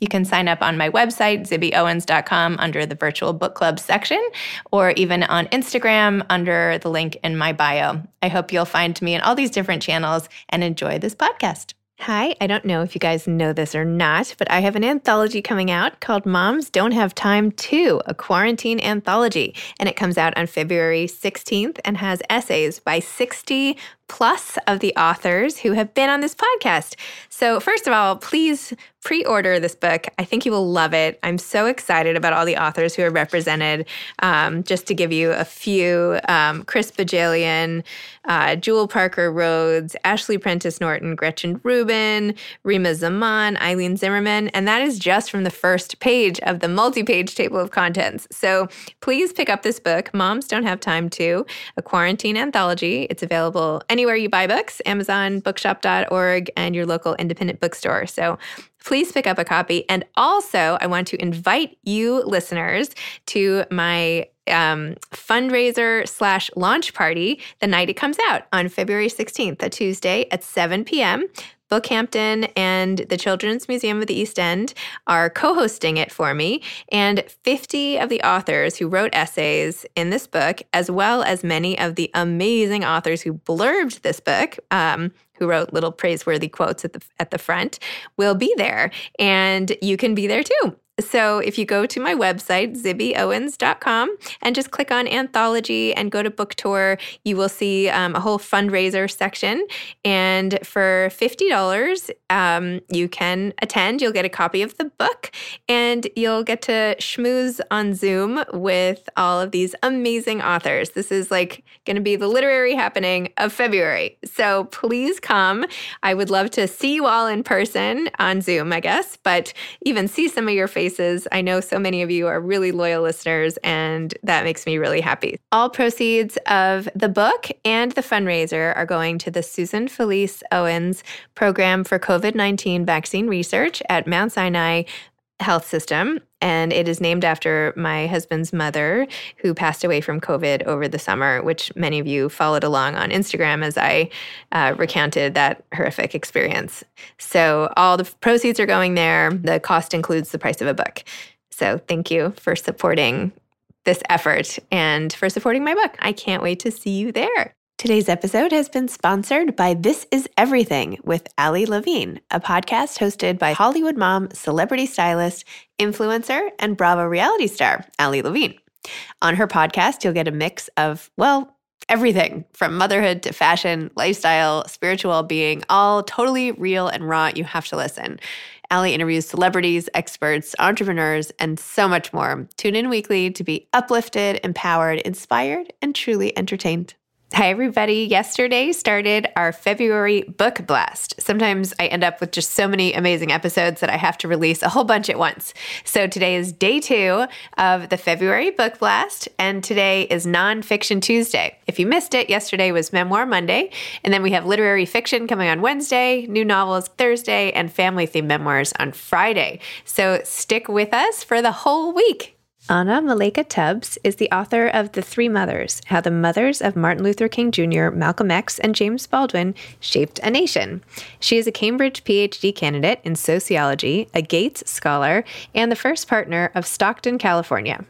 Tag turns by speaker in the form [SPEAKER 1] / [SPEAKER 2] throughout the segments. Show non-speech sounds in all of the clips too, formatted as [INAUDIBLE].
[SPEAKER 1] You can sign up on my website, zibbyowens.com, under the virtual book club section, or even on Instagram under the link in my bio. I hope you'll find me in all these different channels and enjoy this podcast. Hi, I don't know if you guys know this or not, but I have an anthology coming out called Moms Don't Have Time To, a quarantine anthology. And it comes out on February 16th and has essays by 60 plus of the authors who have been on this podcast. So, first of all, please pre order this book. I think you will love it. I'm so excited about all the authors who are represented. Um, just to give you a few um, Chris Bohjalian, uh, Jewell Parker Rhodes, Ashley Prentice Norton, Gretchen Rubin, Reema Zaman, Eilene Zimmerman. And that is just from the first page of the multi page table of contents. So, please pick up this book, Moms Don't Have Time to, a quarantine anthology. It's available anywhere you buy books, Amazon, bookshop.org, and your local independent bookstore. So please pick up a copy. And also, I want to invite you listeners to my um, fundraiser slash launch party the night it comes out on February 16th, a Tuesday at 7 p.m. Bookhampton and the Children's Museum of the East End are co hosting it for me. And 50 of the authors who wrote essays in this book, as well as many of the amazing authors who blurbed this book, um, who wrote little praiseworthy quotes at the at the front will be there and you can be there too so if you go to my website, zibbyowens.com, and just click on anthology and go to book tour, you will see um, a whole fundraiser section. And for $50, um, you can attend. You'll get a copy of the book and you'll get to schmooze on Zoom with all of these amazing authors. This is like going to be the literary happening of February. So please come. I would love to see you all in person on Zoom, I guess, but even see some of your faces I know so many of you are really loyal listeners, and that makes me really happy. All proceeds of the book and the fundraiser are going to the Susan Felice Owens Program for COVID 19 Vaccine Research at Mount Sinai health system. And it is named after my husband's mother, who passed away from COVID over the summer, which many of you followed along on Instagram as I uh, recounted that horrific experience. So all the proceeds are going there. The cost includes the price of a book. So thank you for supporting this effort and for supporting my book. I can't wait to see you there. Today's episode has been sponsored by This Is Everything with Ali Levine, a podcast hosted by Hollywood mom, celebrity stylist, influencer, and Bravo reality star, Ali Levine. On her podcast, you'll get a mix of, well, everything from motherhood to fashion, lifestyle, spiritual being, all totally real and raw. You have to listen.
[SPEAKER 2] Ali interviews celebrities, experts, entrepreneurs, and so much more. Tune in weekly to be uplifted, empowered, inspired, and truly entertained. Hi, everybody. Yesterday started our February book blast. Sometimes I end up with just so many amazing episodes that I have to release a whole bunch at once. So today is day two of the February book blast, and today is Nonfiction Tuesday. If you missed it, yesterday was Memoir Monday, and then we have literary fiction coming on Wednesday, new novels Thursday, and family themed memoirs on Friday. So stick with us for the whole week. Anna Malaika Tubbs is the author of The Three Mothers How the Mothers of Martin Luther King Jr., Malcolm X, and James Baldwin Shaped a Nation. She is a Cambridge PhD candidate in sociology, a Gates Scholar, and the first partner of Stockton, California.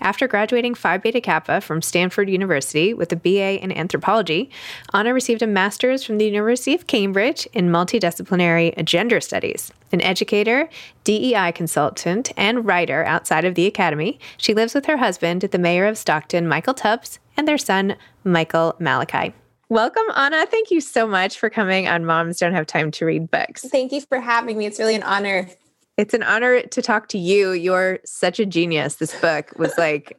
[SPEAKER 2] After graduating Phi Beta Kappa from Stanford University with a BA in anthropology, Anna received a master's from the University of Cambridge in multidisciplinary gender studies. An educator, DEI consultant, and writer outside of the academy, she lives with her husband, the mayor of Stockton, Michael Tubbs, and their son, Michael Malachi. Welcome, Anna. Thank you so much for coming on Moms Don't Have Time to Read Books.
[SPEAKER 3] Thank you for having me. It's really an honor.
[SPEAKER 2] It's an honor to talk to you. You're such a genius. This book was like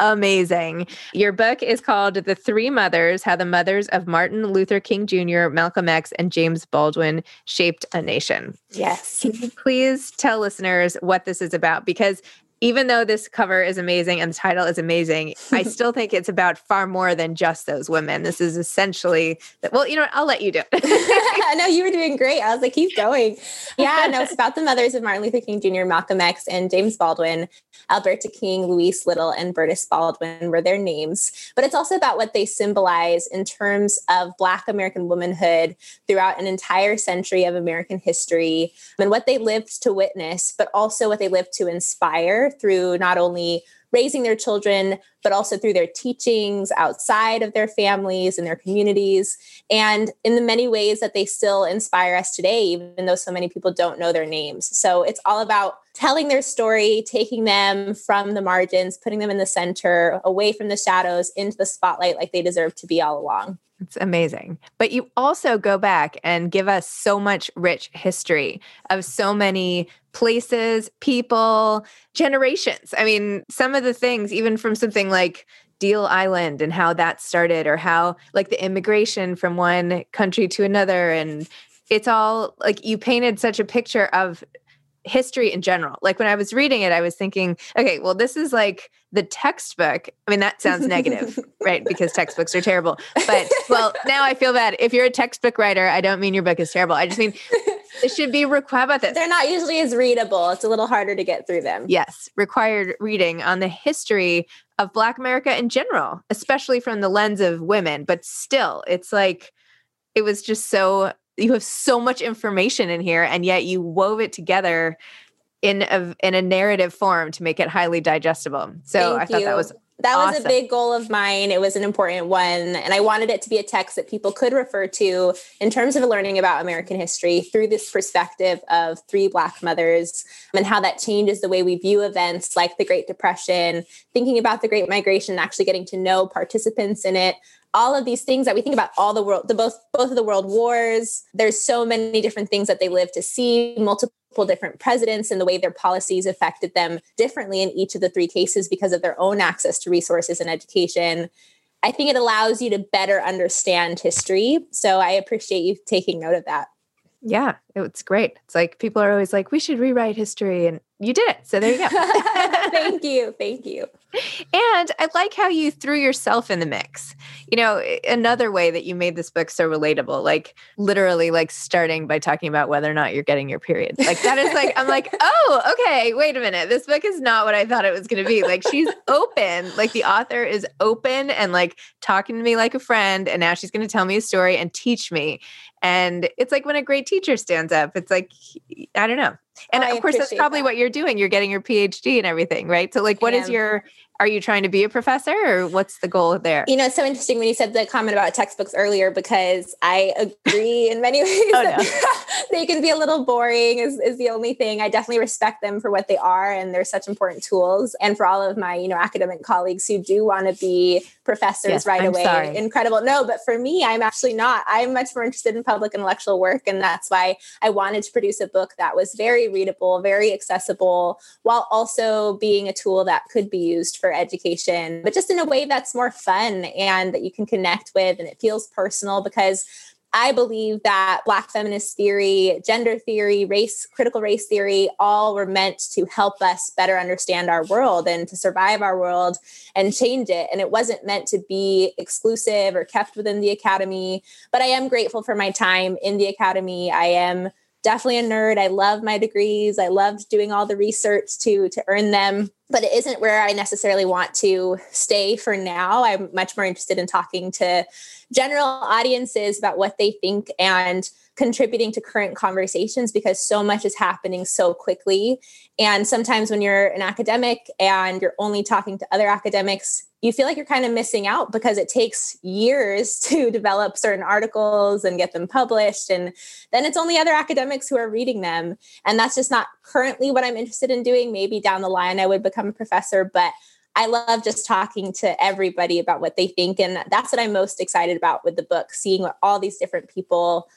[SPEAKER 2] amazing. Your book is called The Three Mothers How the Mothers of Martin Luther King Jr., Malcolm X, and James Baldwin Shaped a Nation.
[SPEAKER 3] Yes.
[SPEAKER 2] Can you please tell listeners what this is about? Because even though this cover is amazing and the title is amazing, I [LAUGHS] still think it's about far more than just those women. This is essentially, well, you know what? I'll let you do
[SPEAKER 3] it. [LAUGHS] no, you were doing great. I was like, keep going. Yeah, no, it's [LAUGHS] about the mothers of Martin Luther King Jr., Malcolm X, and James Baldwin. Alberta King, Louise Little, and Berdis Baldwin were their names. But it's also about what they symbolize in terms of Black American womanhood throughout an entire century of American history and what they lived to witness, but also what they lived to inspire through not only raising their children, but also through their teachings outside of their families and their communities, and in the many ways that they still inspire us today, even though so many people don't know their names. So it's all about telling their story, taking them from the margins, putting them in the center, away from the shadows, into the spotlight like they deserve to be all along.
[SPEAKER 2] It's amazing. But you also go back and give us so much rich history of so many places, people, generations. I mean, some of the things, even from something like Deal Island and how that started, or how like the immigration from one country to another. And it's all like you painted such a picture of history in general. Like when I was reading it, I was thinking, okay, well, this is like the textbook. I mean, that sounds negative, right? [LAUGHS] Because textbooks are terrible. But well, now I feel bad. If you're a textbook writer, I don't mean your book is terrible. I just mean it should be required about this.
[SPEAKER 3] They're not usually as readable. It's a little harder to get through them.
[SPEAKER 2] Yes, required reading on the history of Black America in general, especially from the lens of women. But still, it's like it was just so you have so much information in here and yet you wove it together in a in a narrative form to make it highly digestible. So Thank I thought you. that was
[SPEAKER 3] that
[SPEAKER 2] awesome.
[SPEAKER 3] was a big goal of mine. It was an important one. And I wanted it to be a text that people could refer to in terms of learning about American history through this perspective of three Black mothers and how that changes the way we view events like the Great Depression, thinking about the Great Migration, actually getting to know participants in it, all of these things that we think about all the world the both both of the world wars there's so many different things that they live to see multiple different presidents and the way their policies affected them differently in each of the three cases because of their own access to resources and education i think it allows you to better understand history so i appreciate you taking note of that
[SPEAKER 2] yeah it's great it's like people are always like we should rewrite history and you did it. So there you go. [LAUGHS]
[SPEAKER 3] thank you. Thank you.
[SPEAKER 2] And I like how you threw yourself in the mix. You know, another way that you made this book so relatable, like literally like starting by talking about whether or not you're getting your period. Like that is like, I'm like, [LAUGHS] oh, okay, wait a minute. This book is not what I thought it was going to be. Like she's open, like the author is open and like talking to me like a friend. And now she's going to tell me a story and teach me. And it's like when a great teacher stands up, it's like, I don't know. And oh, of course, that's probably that. what you're doing. You're getting your PhD and everything, right? So, like, what is your are you trying to be a professor or what's the goal there?
[SPEAKER 3] You know, it's so interesting when you said the comment about textbooks earlier because I agree in many [LAUGHS] ways oh, no. [LAUGHS] they can be a little boring is, is the only thing. I definitely respect them for what they are and they're such important tools. And for all of my, you know, academic colleagues who do want to be professors yes, right I'm away, sorry. incredible. No, but for me, I'm actually not. I'm much more interested in public intellectual work. And that's why I wanted to produce a book that was very readable, very accessible, while also being a tool that could be used for education, but just in a way that's more fun and that you can connect with and it feels personal because I believe that Black feminist theory, gender theory, race, critical race theory, all were meant to help us better understand our world and to survive our world and change it. And it wasn't meant to be exclusive or kept within the academy. But I am grateful for my time in the academy. I am definitely a nerd. I love my degrees. I loved doing all the research to to earn them, but it isn't where I necessarily want to stay for now. I'm much more interested in talking to general audiences about what they think and contributing to current conversations because so much is happening so quickly. And sometimes when you're an academic and you're only talking to other academics, you feel like you're kind of missing out because it takes years [LAUGHS] to develop certain articles and get them published. And then it's only other academics who are reading them. And that's just not currently what I'm interested in doing. Maybe down the line I would become a professor, but I love just talking to everybody about what they think. And that's what I'm most excited about with the book, seeing what all these different people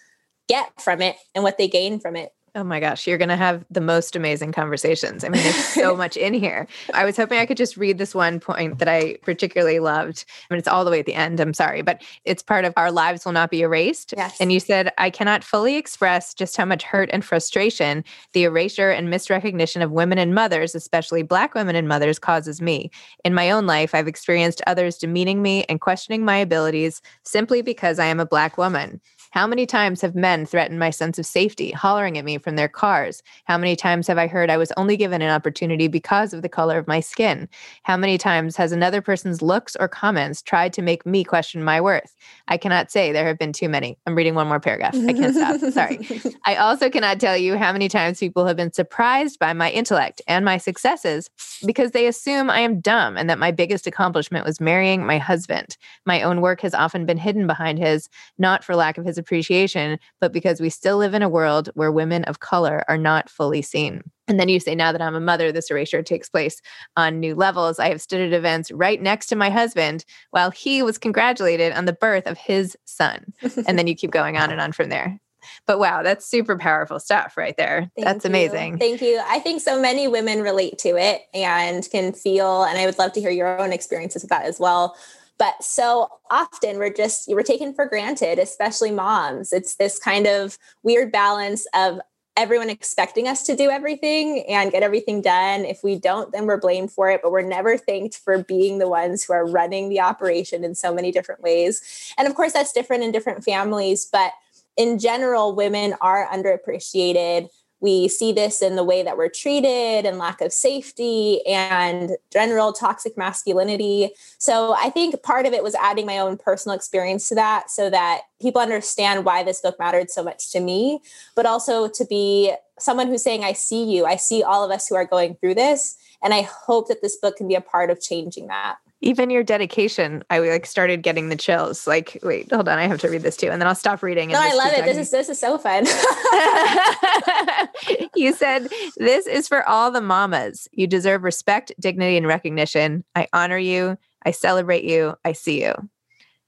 [SPEAKER 3] get from it and what they gain from it.
[SPEAKER 2] Oh my gosh, you're going to have the most amazing conversations. I mean, there's so [LAUGHS] much in here. I was hoping I could just read this one point that I particularly loved. I mean, it's all the way at the end. I'm sorry, but it's part of Our Lives Will Not Be Erased.
[SPEAKER 3] Yes.
[SPEAKER 2] And you said, I cannot fully express just how much hurt and frustration the erasure and misrecognition of women and mothers, especially Black women and mothers, causes me. In my own life, I've experienced others demeaning me and questioning my abilities simply because I am a Black woman. How many times have men threatened my sense of safety, hollering at me from their cars? How many times have I heard I was only given an opportunity because of the color of my skin? How many times has another person's looks or comments tried to make me question my worth? I cannot say there have been too many. I'm reading one more paragraph. I can't stop. Sorry. [LAUGHS] I also cannot tell you how many times people have been surprised by my intellect and my successes because they assume I am dumb and that my biggest accomplishment was marrying my husband. My own work has often been hidden behind his, not for lack of his appreciation, but because we still live in a world where women of color are not fully seen. And then you say, now that I'm a mother, this erasure takes place on new levels. I have stood at events right next to my husband while he was congratulated on the birth of his son. [LAUGHS] and then you keep going on and on from there. But wow, that's super powerful stuff right there.
[SPEAKER 3] Thank
[SPEAKER 2] that's
[SPEAKER 3] you.
[SPEAKER 2] amazing.
[SPEAKER 3] Thank you. I think so many women relate to it and can feel, and I would love to hear your own experiences with that as well but so often we're just, we're taken for granted, especially moms. It's this kind of weird balance of everyone expecting us to do everything and get everything done. If we don't, then we're blamed for it, but we're never thanked for being the ones who are running the operation in so many different ways. And of course, that's different in different families, but in general, women are underappreciated we see this in the way that we're treated and lack of safety and general toxic masculinity. So I think part of it was adding my own personal experience to that so that people understand why this book mattered so much to me, but also to be someone who's saying, I see you, I see all of us who are going through this. And I hope that this book can be a part of changing that
[SPEAKER 2] even your dedication i like started getting the chills like wait hold on i have to read this too and then i'll stop reading
[SPEAKER 3] no i love it this is this is so fun [LAUGHS]
[SPEAKER 2] you said this is for all the mamas you deserve respect dignity and recognition i honor you i celebrate you i see you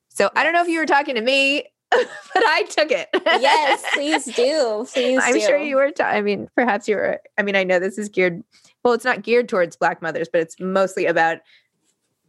[SPEAKER 2] so i don't know if you were talking to me [LAUGHS] but I took it.
[SPEAKER 3] yes, [LAUGHS] please do. Please
[SPEAKER 2] I'm
[SPEAKER 3] do.
[SPEAKER 2] sure you were. I mean, perhaps you were. I mean, I know this is geared. Well, it's not geared towards Black mothers, but it's mostly about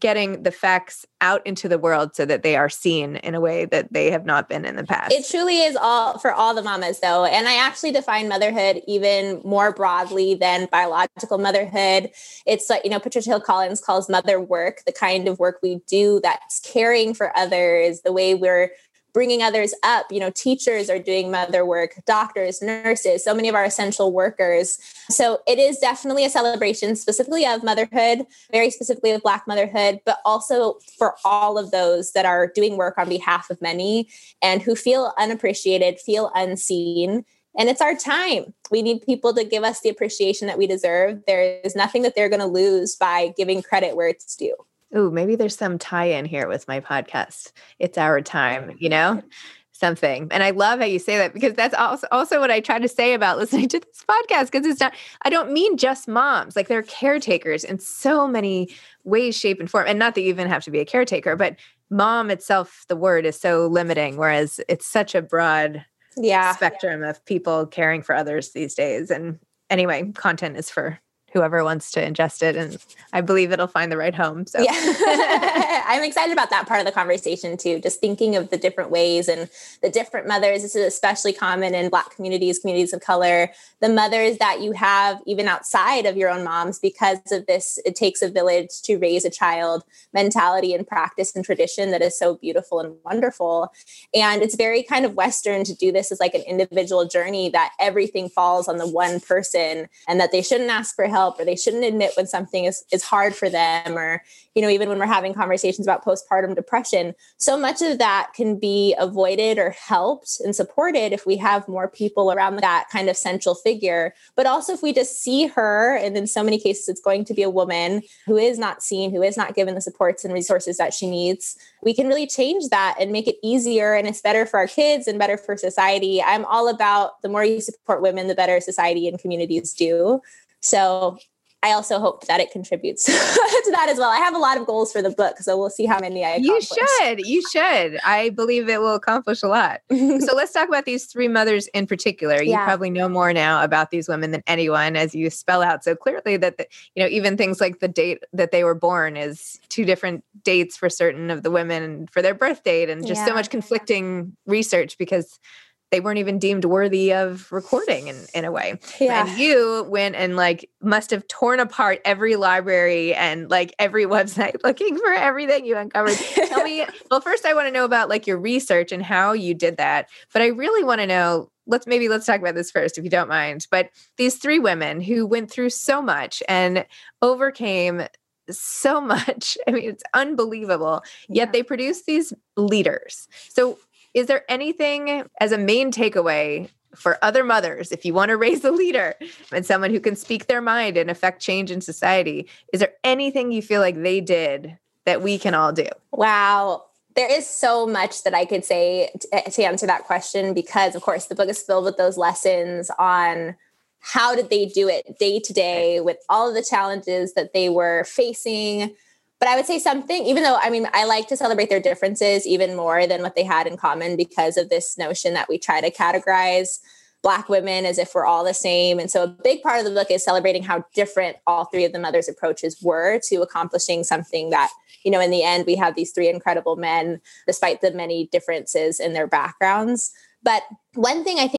[SPEAKER 2] getting the facts out into the world so that they are seen in a way that they have not been in the past.
[SPEAKER 3] It truly is all for all the mamas though. And I actually define motherhood even more broadly than biological motherhood. It's like, you know, Patricia Hill Collins calls mother work the kind of work we do that's caring for others, the way we're bringing others up. You know, teachers are doing mother work, doctors, nurses, so many of our essential workers. So it is definitely a celebration, specifically of motherhood, very specifically of Black motherhood, but also for all of those that are doing work on behalf of many and who feel unappreciated, feel unseen. And it's our time. We need people to give us the appreciation that we deserve. There is nothing that they're going to lose by giving credit where it's due.
[SPEAKER 2] Ooh, maybe there's some tie in here with my podcast. It's our time, you know? [LAUGHS] Something. And I love how you say that because that's also also what I try to say about listening to this podcast because it's not I don't mean just moms. Like they're caretakers in so many ways, shape, and form. And not that you even have to be a caretaker, but mom itself, the word is so limiting, whereas it's such a broad
[SPEAKER 3] yeah
[SPEAKER 2] spectrum of people caring for others these days. And anyway, content is for whoever wants to ingest it and i believe it'll find the right home so.
[SPEAKER 3] Yeah. [LAUGHS] I'm excited about that part of the conversation too just thinking of the different ways and the different mothers. This is especially common in black communities communities of color. The mothers that you have even outside of your own moms because of this it takes a village to raise a child mentality and practice and tradition that is so beautiful and wonderful. And it's very kind of western to do this as like an individual journey that everything falls on the one person and that they shouldn't ask for help help or they shouldn't admit when something is, is hard for them or you know even when we're having conversations about postpartum depression so much of that can be avoided or helped and supported if we have more people around that kind of central figure. But also if we just see her and in so many cases it's going to be a woman who is not seen who is not given the supports and resources that she needs we can really change that and make it easier and it's better for our kids and better for society. I'm all about the more you support women the better society and communities do so I also hope that it contributes [LAUGHS] to that as well. I have a lot of goals for the book, so we'll see how many I accomplish.
[SPEAKER 2] You should. You should. I believe it will accomplish a lot. [LAUGHS] so let's talk about these three mothers in particular. You yeah. probably know more now about these women than anyone as you spell out so clearly that the, you know even things like the date that they were born is two different dates for certain of the women for their birth date and just yeah. so much conflicting research because they weren't even deemed worthy of recording in, in a way. Yeah. And you went and like must have torn apart every library and like every [LAUGHS] website looking for everything you uncovered. Tell me, [LAUGHS] well, first I want to know about like your research and how you did that. But I really want to know, let's maybe let's talk about this first, if you don't mind. But these three women who went through so much and overcame so [LAUGHS] much. I mean, it's unbelievable. Yet they produce these leaders. So is there anything as a main takeaway for other mothers if you want to raise a leader and someone who can speak their mind and affect change in society? Is there anything you feel like they did that we can all do?
[SPEAKER 3] Wow. There is so much that I could say to, eh, to answer that question because, of course, the book is filled with those lessons on how did they do it day to day with all of the challenges that they were facing but I would say something, even though I mean, I like to celebrate their differences even more than what they had in common because of this notion that we try to categorize Black women as if we're all the same. And so a big part of the book is celebrating how different all three of the mothers' approaches were to accomplishing something that, you know, in the end, we have these three incredible men, despite the many differences in their backgrounds. But one thing I think.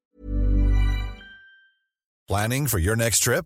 [SPEAKER 4] Planning for your next trip?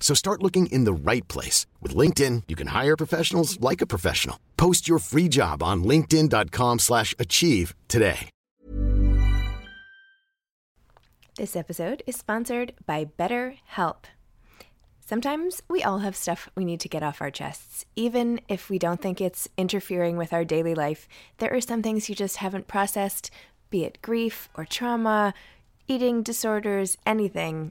[SPEAKER 5] So start looking in the right place. With LinkedIn, you can hire professionals like a professional. Post your free job on linkedin.com slash achieve today.
[SPEAKER 2] This episode is sponsored by BetterHelp. Sometimes we all have stuff we need to get off our chests. Even if we don't think it's interfering with our daily life, there are some things you just haven't processed, be it grief or trauma, eating disorders, anything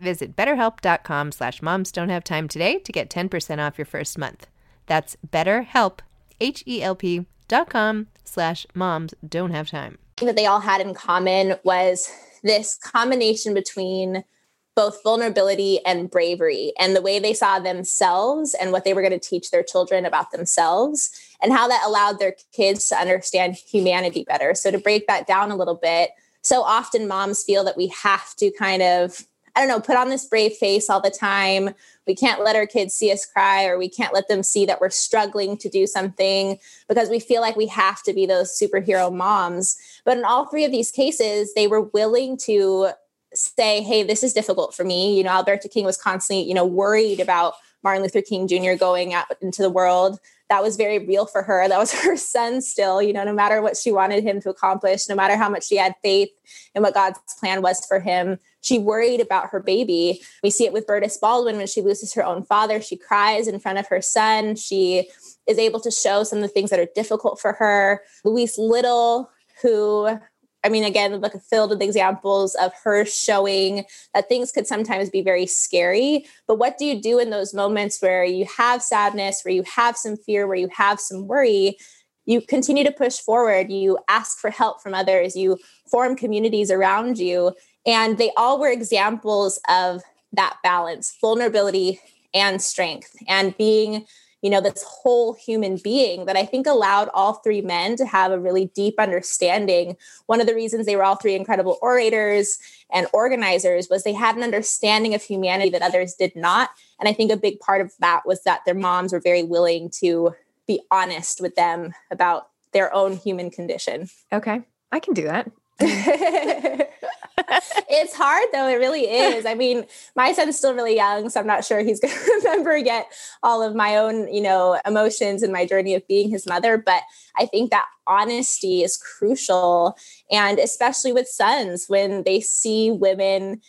[SPEAKER 2] Visit betterhelp.com slash moms don't have time today to get 10% off your first month. That's betterhelp, H-E-L-P dot com slash moms don't have time.
[SPEAKER 3] That they all had in common was this combination between both vulnerability and bravery and the way they saw themselves and what they were going to teach their children about themselves and how that allowed their kids to understand humanity better. So to break that down a little bit, so often moms feel that we have to kind of I don't know, put on this brave face all the time. We can't let our kids see us cry, or we can't let them see that we're struggling to do something because we feel like we have to be those superhero moms. But in all three of these cases, they were willing to say, hey, this is difficult for me. You know, Alberta King was constantly, you know, worried about Martin Luther King Jr. going out into the world that was very real for her. That was [LAUGHS] her son still, you know, no matter what she wanted him to accomplish, no matter how much she had faith in what God's plan was for him, she worried about her baby. We see it with Berdis Baldwin when she loses her own father. She cries in front of her son. She is able to show some of the things that are difficult for her. Louise Little, who I mean, again, the book filled with examples of her showing that things could sometimes be very scary. But what do you do in those moments where you have sadness, where you have some fear, where you have some worry? You continue to push forward. You ask for help from others. You form communities around you. And they all were examples of that balance, vulnerability and strength, and being you know, this whole human being that I think allowed all three men to have a really deep understanding. One of the reasons they were all three incredible orators and organizers was they had an understanding of humanity that others did not. And I think a big part of that was that their moms were very willing to be honest with them about their own human condition.
[SPEAKER 2] Okay. I can do that. [LAUGHS]
[SPEAKER 3] it's hard though. It really is. I mean, my son's still really young, so I'm not sure he's [LAUGHS] going to remember yet all of my own, you know, emotions and my journey of being his mother. But I think that honesty is crucial. And especially with sons, when they see women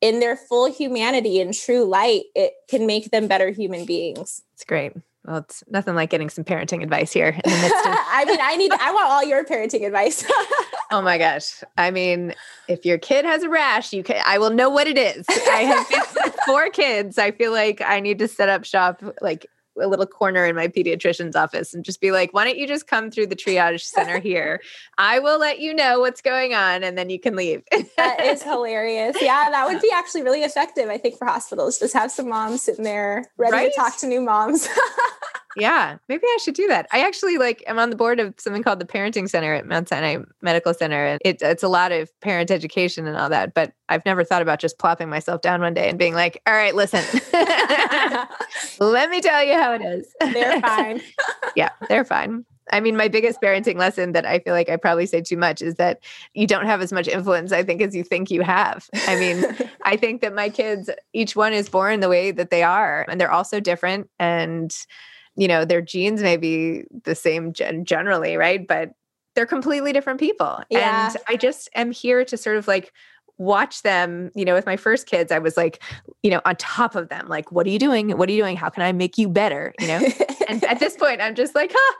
[SPEAKER 3] in their full humanity and true light, it can make them better human beings.
[SPEAKER 2] It's great. Well, it's nothing like getting some parenting advice here in the midst of. [LAUGHS]
[SPEAKER 3] I mean, I need, I want all your parenting advice. [LAUGHS]
[SPEAKER 2] oh my gosh. I mean, if your kid has a rash, you can, I will know what it is. I have [LAUGHS] four kids. I feel like I need to set up shop like a little corner in my pediatrician's office and just be like, why don't you just come through the triage center [LAUGHS] here? I will let you know what's going on and then you can leave.
[SPEAKER 3] that is [LAUGHS] hilarious. Yeah, that would be actually really effective, I think, for hospitals. Just have some moms sitting there ready right? to talk to new moms.
[SPEAKER 2] Yeah, maybe I should do that. I actually like I'm on the board of something called the Parenting Center at Mount Sinai Medical Center, and it, it's a lot of parent education and all that. But I've never thought about just plopping myself down one day and being like, "All right, listen, [LAUGHS] [LAUGHS] let me tell you how it is."
[SPEAKER 3] They're fine. [LAUGHS]
[SPEAKER 2] yeah, they're fine. I mean, my biggest parenting lesson that I feel like I probably say too much is that you don't have as much influence, I think, as you think you have. I mean, I think that my kids, each one is born the way that they are, and they're all so different. And you know, their genes may be the same gen- generally, right? But they're completely different people. Yeah. And I just am here to sort of like watch them, you know, with my first kids, I was like, you know, on top of them, like, what are you doing? What are you doing? How can I make you better? You know? [LAUGHS] and at this point, I'm just like, huh,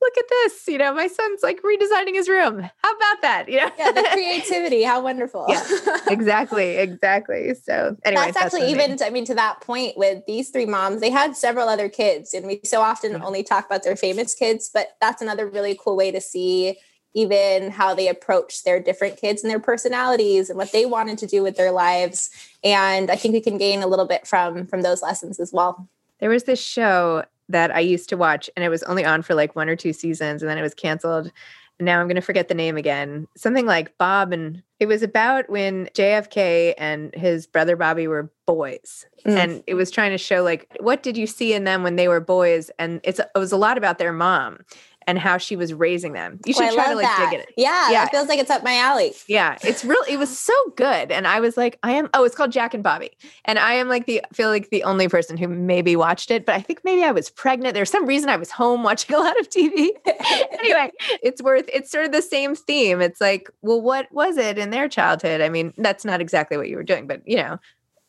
[SPEAKER 2] look at this. You know, my son's like redesigning his room. How about that? You know,
[SPEAKER 3] yeah, the [LAUGHS] creativity. How wonderful.
[SPEAKER 2] yeah, exactly, exactly. So anyway,
[SPEAKER 3] that's, that's actually even. I mean, to that point, with these three moms, they had several other kids, and we so often mm-hmm. only talk about their famous kids, but that's another really cool way to see even how they approach their different kids and their personalities and what they wanted to do with their lives and i think we can gain a little bit from from those lessons as well
[SPEAKER 2] there was this show that I used to watch, and it was only on for like one or two seasons, and then it was canceled. And now I'm going to forget the name again. Something like Bob, and it was about when JFK and his brother Bobby were boys, mm. and it was trying to show like what did you see in them when they were boys, and it's it was a lot about their mom and how she was raising them. You oh, should oh, try to like that. dig it.
[SPEAKER 3] Yeah, yeah, it feels like it's up my alley.
[SPEAKER 2] Yeah, it's real. It was so good, and I was like, I am. Oh, it's called Jack and Bobby, and I am like the feel like the only person who maybe watched it, but I think maybe I was pregnant. There's some reason I was home watching [LAUGHS] a lot of TV. [LAUGHS] anyway, it's worth. It's sort of the same theme. It's like, well, what was it in their childhood? I mean, that's not exactly what you were doing, but you know,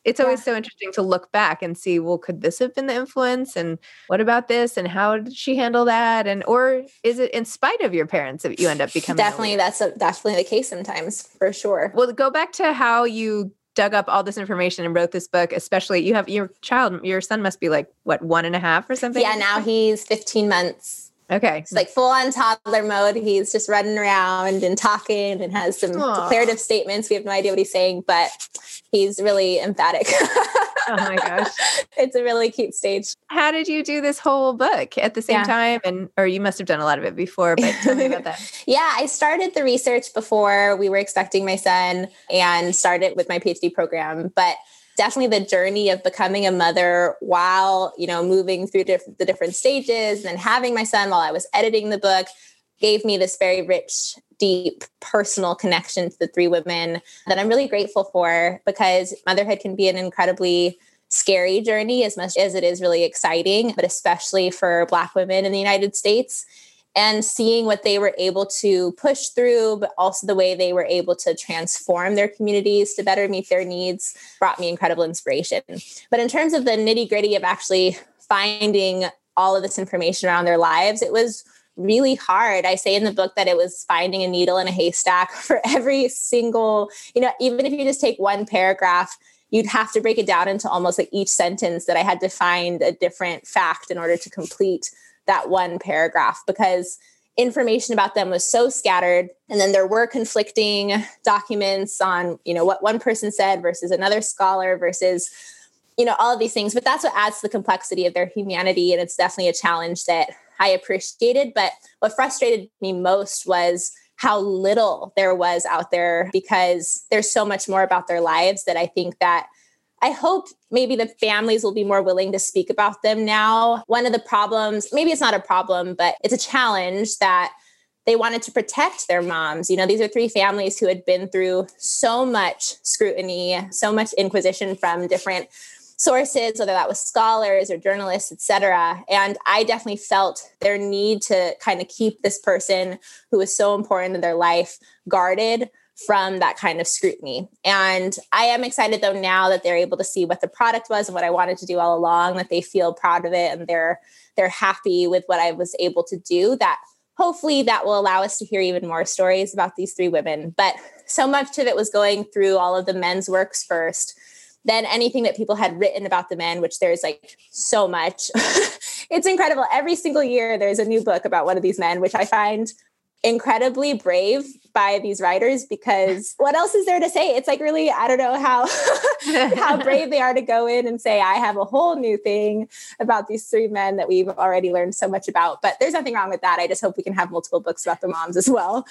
[SPEAKER 2] it's always yeah. so interesting to look back and see well could this have been the influence? And what about this? And how did she handle that? And or is it in spite of your parents that you end up becoming
[SPEAKER 3] definitely that's a, definitely the case sometimes for sure.
[SPEAKER 2] Well go back to how you dug up all this information and wrote this book especially you have your child your son must be like what one and a half or something?
[SPEAKER 3] Yeah now he's 15 months
[SPEAKER 2] Okay.
[SPEAKER 3] It's like full on toddler mode. He's just running around and talking and has some Aww. declarative statements. We have no idea what he's saying, but he's really emphatic. [LAUGHS]
[SPEAKER 2] oh my gosh.
[SPEAKER 3] It's a really cute stage.
[SPEAKER 2] How did you do this whole book at the same yeah. time? And or you must have done a lot of it before, but tell me about [LAUGHS] that.
[SPEAKER 3] yeah, I started the research before we were expecting my son and started with my PhD program. But definitely the journey of becoming a mother while you know moving through the different stages and then having my son while i was editing the book gave me this very rich deep personal connection to the three women that i'm really grateful for because motherhood can be an incredibly scary journey as much as it is really exciting but especially for black women in the united states and seeing what they were able to push through, but also the way they were able to transform their communities to better meet their needs brought me incredible inspiration. But in terms of the nitty gritty of actually finding all of this information around their lives, it was really hard. I say in the book that it was finding a needle in a haystack [LAUGHS] for every single, you know, even if you just take one paragraph, you'd have to break it down into almost like each sentence that I had to find a different fact in order to complete that one paragraph because information about them was so scattered. And then there were conflicting documents on you know what one person said versus another scholar versus you know all of these things. But that's what adds to the complexity of their humanity. And it's definitely a challenge that i appreciated. But what frustrated me most was how little there was out there because there's so much more about their lives that i think that I hope maybe the families will be more willing to speak about them now. One of the problems, maybe it's not a problem, but it's a challenge that they wanted to protect their moms. You know, these are three families who had been through so much scrutiny, so much inquisition from different sources, whether that was scholars or journalists, et cetera. And I definitely felt their need to kind of keep this person who was so important in their life guarded from that kind of scrutiny. And I am excited though now that they're able to see what the product was and what I wanted to do all along, that they feel proud of it and they're they're happy with what I was able to do. That hopefully that will allow us to hear even more stories about these three women. But so much of it was going through all of the men's works first. Then anything that people had written about the men, which there's like so much. [LAUGHS] it's incredible. Every single year there's a new book about one of these men, which I find incredibly brave by these writers because [LAUGHS] what else is there to say? It's like really, I don't know how [LAUGHS] how [LAUGHS] brave they are to go in and say, I have a whole new thing about these three men that we've already learned so much about. But there's nothing wrong with that. I just hope we can have multiple books about the moms as well.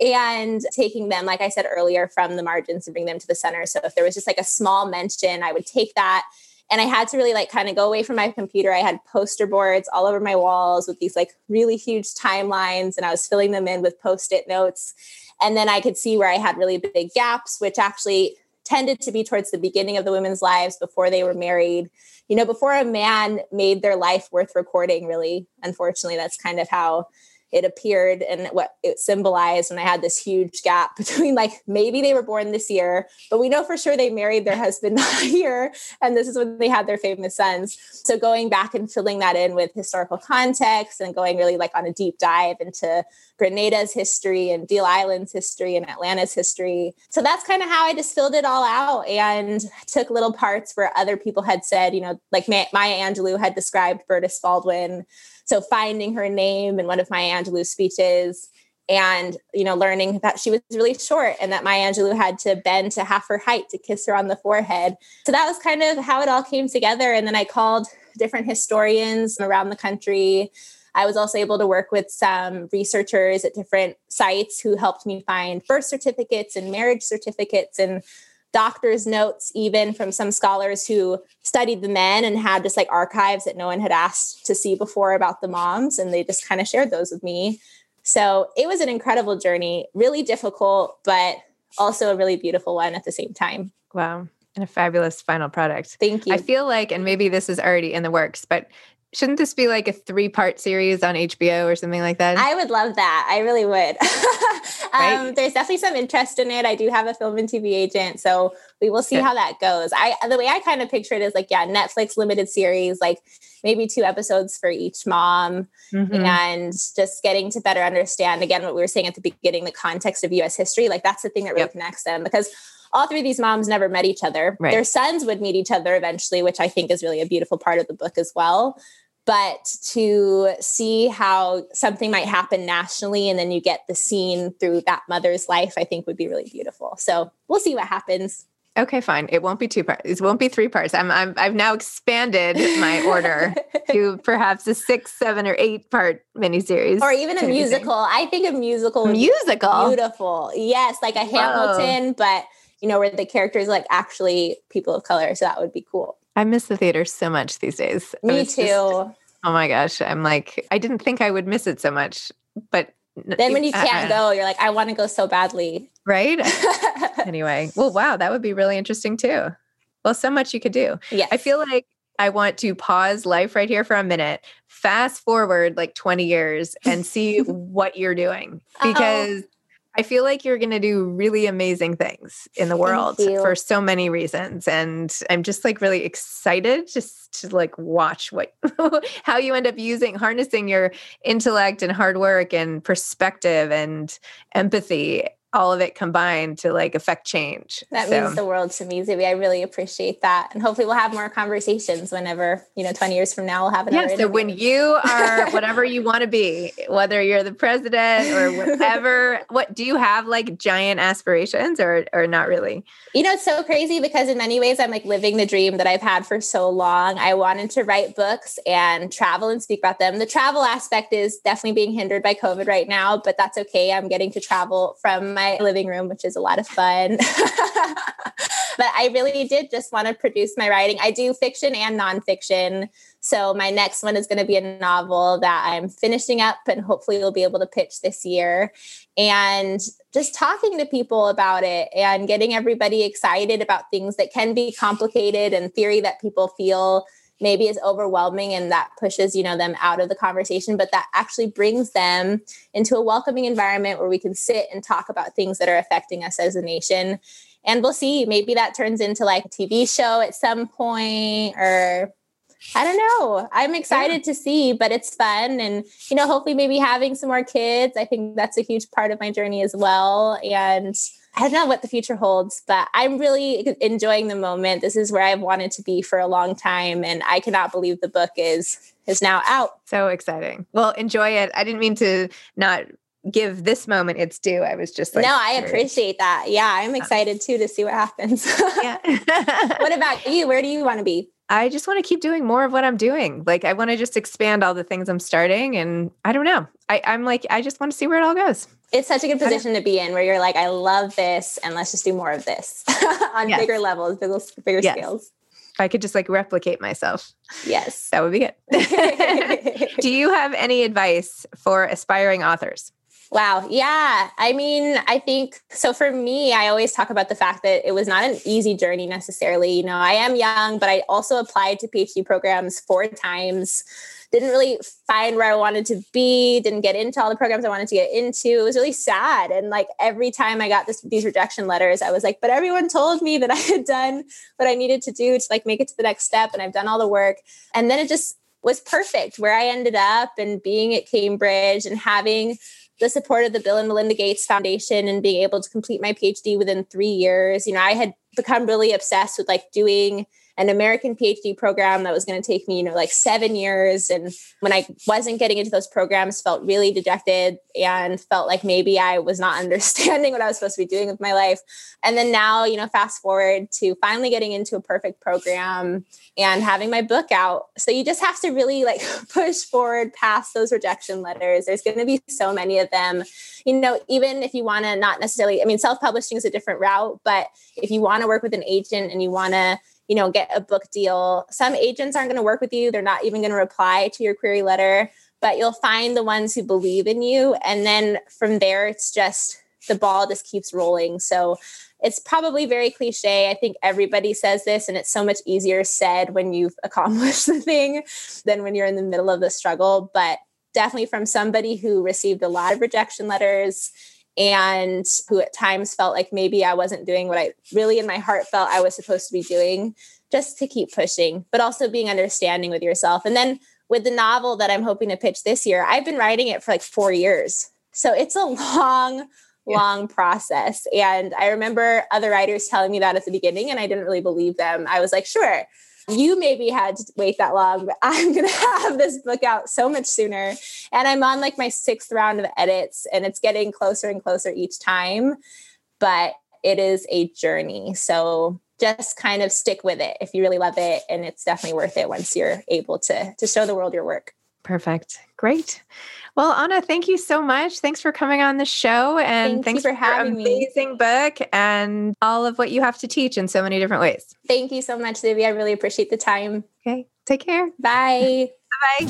[SPEAKER 3] And taking them, like I said earlier, from the margins and bring them to the center. So if there was just like a small mention, I would take that and I had to really like kind of go away from my computer. I had poster boards all over my walls with these like really huge timelines, and I was filling them in with post it notes. And then I could see where I had really big gaps, which actually tended to be towards the beginning of the women's lives before they were married. You know, before a man made their life worth recording, really. Unfortunately, that's kind of how it appeared and what it symbolized and i had this huge gap [LAUGHS] between like maybe they were born this year but we know for sure they married their husband [LAUGHS] here and this is when they had their famous sons. So going back and filling that in with historical context and going really like on a deep dive into grenada's history and deal island's history and atlanta's history so that's kind of how i just filled it all out and took little parts where other people had said you know like maya angelou had described berdis baldwin so finding her name in one of Maya Angelou's speeches and you know learning that she was really short and that Maya Angelou had to bend to half her height to kiss her on the forehead. So that was kind of how it all came together. And then I called different historians around the country. I was also able to work with some researchers at different sites who helped me find birth certificates and marriage certificates and doctor's notes, even from some scholars who studied the men and had just like archives that no one had asked to see before about the moms. And they just kind of shared those with me. So it was an incredible journey, really difficult, but also a really beautiful one at the same time.
[SPEAKER 2] Wow. And a fabulous final product.
[SPEAKER 3] Thank you.
[SPEAKER 2] I feel like, and maybe this is already in the works, but Shouldn't this be like a three part series on HBO or something like that?
[SPEAKER 3] I would love that. I really would. [LAUGHS] um,
[SPEAKER 2] Right.
[SPEAKER 3] There's definitely some interest in it. I do have a film and TV agent, so we will see
[SPEAKER 2] Good.
[SPEAKER 3] how that goes. I the way I kind of picture it is like, yeah, Netflix limited series, like maybe two episodes for each mom,
[SPEAKER 2] Mhm.
[SPEAKER 3] and just getting to better understand again what we were saying at the beginning, the context of U.S. history. Like that's the thing that really
[SPEAKER 2] Yep.
[SPEAKER 3] connects them because all three of these moms never met each other.
[SPEAKER 2] Right.
[SPEAKER 3] Their sons would meet each other eventually, which I think is really a beautiful part of the book as well. But to see how something might happen nationally and then you get the scene through that mother's life, I think would be really beautiful. So we'll see what happens.
[SPEAKER 2] Okay, fine. It won't be two parts. It won't be three parts. I'm, I'm I've now expanded my order [LAUGHS] to perhaps a six, seven, or eight part miniseries,
[SPEAKER 3] or even a musical. I think a musical would be
[SPEAKER 2] musical.
[SPEAKER 3] beautiful. Yes, like a Hamilton, oh. but you know, where the characters like actually people of color. So that would be cool.
[SPEAKER 2] I miss the theater so much these days.
[SPEAKER 3] Me too.
[SPEAKER 2] Oh my gosh, I'm like I didn't think I would miss it so much, but
[SPEAKER 3] then when you
[SPEAKER 2] uh,
[SPEAKER 3] can't
[SPEAKER 2] uh,
[SPEAKER 3] go, you're like, I want to go so badly.
[SPEAKER 2] right? [LAUGHS] anyway, well, wow, that would be really interesting too. Well, so much you could do.
[SPEAKER 3] Yeah.
[SPEAKER 2] I feel like I want to pause life right here for a minute, fast forward like 20 years and see [LAUGHS] what you're doing
[SPEAKER 3] Uh-oh.
[SPEAKER 2] I feel like you're going to do really amazing things in the world for so many reasons and I'm just like really excited just to like watch what [LAUGHS] how you end up using harnessing your intellect and hard work and perspective and empathy all of it combined to like affect change.
[SPEAKER 3] That
[SPEAKER 2] So-
[SPEAKER 3] means the world to me, Zibby. I really appreciate that. And hopefully we'll have more conversations whenever, you know, 20 years from now we'll have another
[SPEAKER 2] Yeah, so when you are [LAUGHS] whatever you want to be, whether you're the president or whatever, [LAUGHS] what do you have like giant aspirations or or not really?
[SPEAKER 3] You know, it's so crazy because in many ways I'm like living the dream that I've had for so long. I wanted to write books and travel and speak about them. The travel aspect is definitely being hindered by COVID right now, but that's okay. I'm getting to travel from my living room, which is a lot of fun. [LAUGHS] but I really did just want to produce my writing. I do fiction and nonfiction. So my next one is going to be a novel that I'm finishing up and hopefully we'll be able to pitch this year. And just talking to people about it and getting everybody excited about things that can be complicated and theory that people feel maybe is overwhelming and that pushes you know them out of the conversation but that actually brings them into a welcoming environment where we can sit and talk about things that are affecting us as a nation and we'll see maybe that turns into like a tv show at some point or I don't know. I'm excited to see, but it's fun. And, you know, hopefully maybe having some more kids. I think that's a huge part of my journey as well. And I don't know what the future holds, but I'm really enjoying the moment. This is where I've wanted to be for a long time. And I cannot believe the book is is now out.
[SPEAKER 2] So exciting. Well, enjoy it. I didn't mean to not give this moment its due. I was just like
[SPEAKER 3] no, I appreciate that. Yeah, I'm uh-huh. excited too to see what happens. [LAUGHS]
[SPEAKER 2] Yeah. [LAUGHS]
[SPEAKER 3] what about you? Where do you want to be?
[SPEAKER 2] I just want to keep doing more of what I'm doing. Like I want to just expand all the things I'm starting and I don't know. I, I'm like, I just want to see where it all goes.
[SPEAKER 3] It's such a good position to be in where you're like, I love this and let's just do more of this [LAUGHS] on
[SPEAKER 2] Yes.
[SPEAKER 3] bigger levels, bigger, bigger
[SPEAKER 2] Yes.
[SPEAKER 3] scales.
[SPEAKER 2] If I could just like replicate myself,
[SPEAKER 3] Yes.
[SPEAKER 2] that would be good. [LAUGHS] Do you have any advice for aspiring authors?
[SPEAKER 3] Wow. Yeah. I mean, I think so for me, I always talk about the fact that it was not an easy journey necessarily. You know, I am young, but I also applied to PhD programs four times. Didn't really find where I wanted to be, didn't get into all the programs I wanted to get into. It was really sad. And like every time I got this, these rejection letters, I was like, but everyone told me that [LAUGHS] I had done what I needed to do to like make it to the next step. And I've done all the work. And then it just was perfect where I ended up and being at Cambridge and having the support of the Bill and Melinda Gates Foundation and being able to complete my PhD within three years. You know, I had become really obsessed with like doing an American PhD program that was going to take me, you know, like seven years. And when I wasn't getting into those programs, felt really dejected and felt like maybe I was not [LAUGHS] understanding what I was supposed to be doing with my life. And then now, you know, fast forward to finally getting into a perfect program and having my book out. So you just have to really like [LAUGHS] push forward past those rejection letters. There's going to be so many of them. You know, even if you want to not necessarily, I mean, self publishing is a different route, but if you want to work with an agent and you want to, you know, get a book deal, some agents aren't going to work with you. They're not even going to reply to your query letter, but you'll find the ones who believe in you. And then from there, it's just the ball just keeps rolling. So it's probably very cliche. I think everybody says this, and it's so much easier said when you've [LAUGHS] accomplished the thing than when you're in the middle of the struggle. But definitely from somebody who received a lot of rejection letters and who at times felt like maybe I wasn't doing what I really in my heart felt I was supposed to be doing, just to keep pushing, but also being understanding with yourself. And then with the novel that I'm hoping to pitch this year, I've been writing it for like four years. So it's a long, long process. And I remember other writers telling me that at the beginning, and I didn't really believe them. I was like, sure, you maybe had to wait that long, but I'm going [LAUGHS] to have this book out so much sooner. And I'm on like my sixth round of edits, and it's getting closer and closer each time. But it is a journey. So just kind of stick with it if you really love it. And it's definitely worth it once you're able to, to show the world your work.
[SPEAKER 1] Perfect. Great. Well, Anna, thank you so much. Thanks for coming on the show and
[SPEAKER 3] Thank
[SPEAKER 1] thanks
[SPEAKER 3] you for having me.
[SPEAKER 1] amazing book and all of what you have to teach in so many different ways.
[SPEAKER 3] Thank you so much, Zibby. I really appreciate the time.
[SPEAKER 1] Okay. Take care.
[SPEAKER 3] Bye.
[SPEAKER 1] Bye.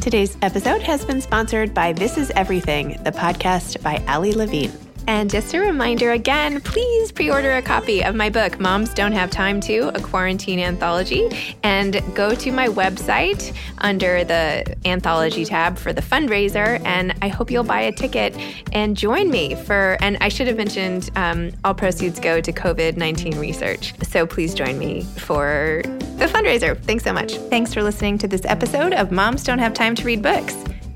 [SPEAKER 1] Today's episode has been sponsored by This Is Everything, the podcast by Ali Levine. And just a reminder again, please pre order a copy of my book, Moms Don't Have Time to, a quarantine anthology, and go to my website under the anthology tab for the fundraiser. And I hope you'll buy a ticket and join me for, and I should have mentioned um, all proceeds go to COVID 19 research. So please join me for the fundraiser. Thanks so much. Thanks for listening to this episode of Moms Don't Have Time to Read Books.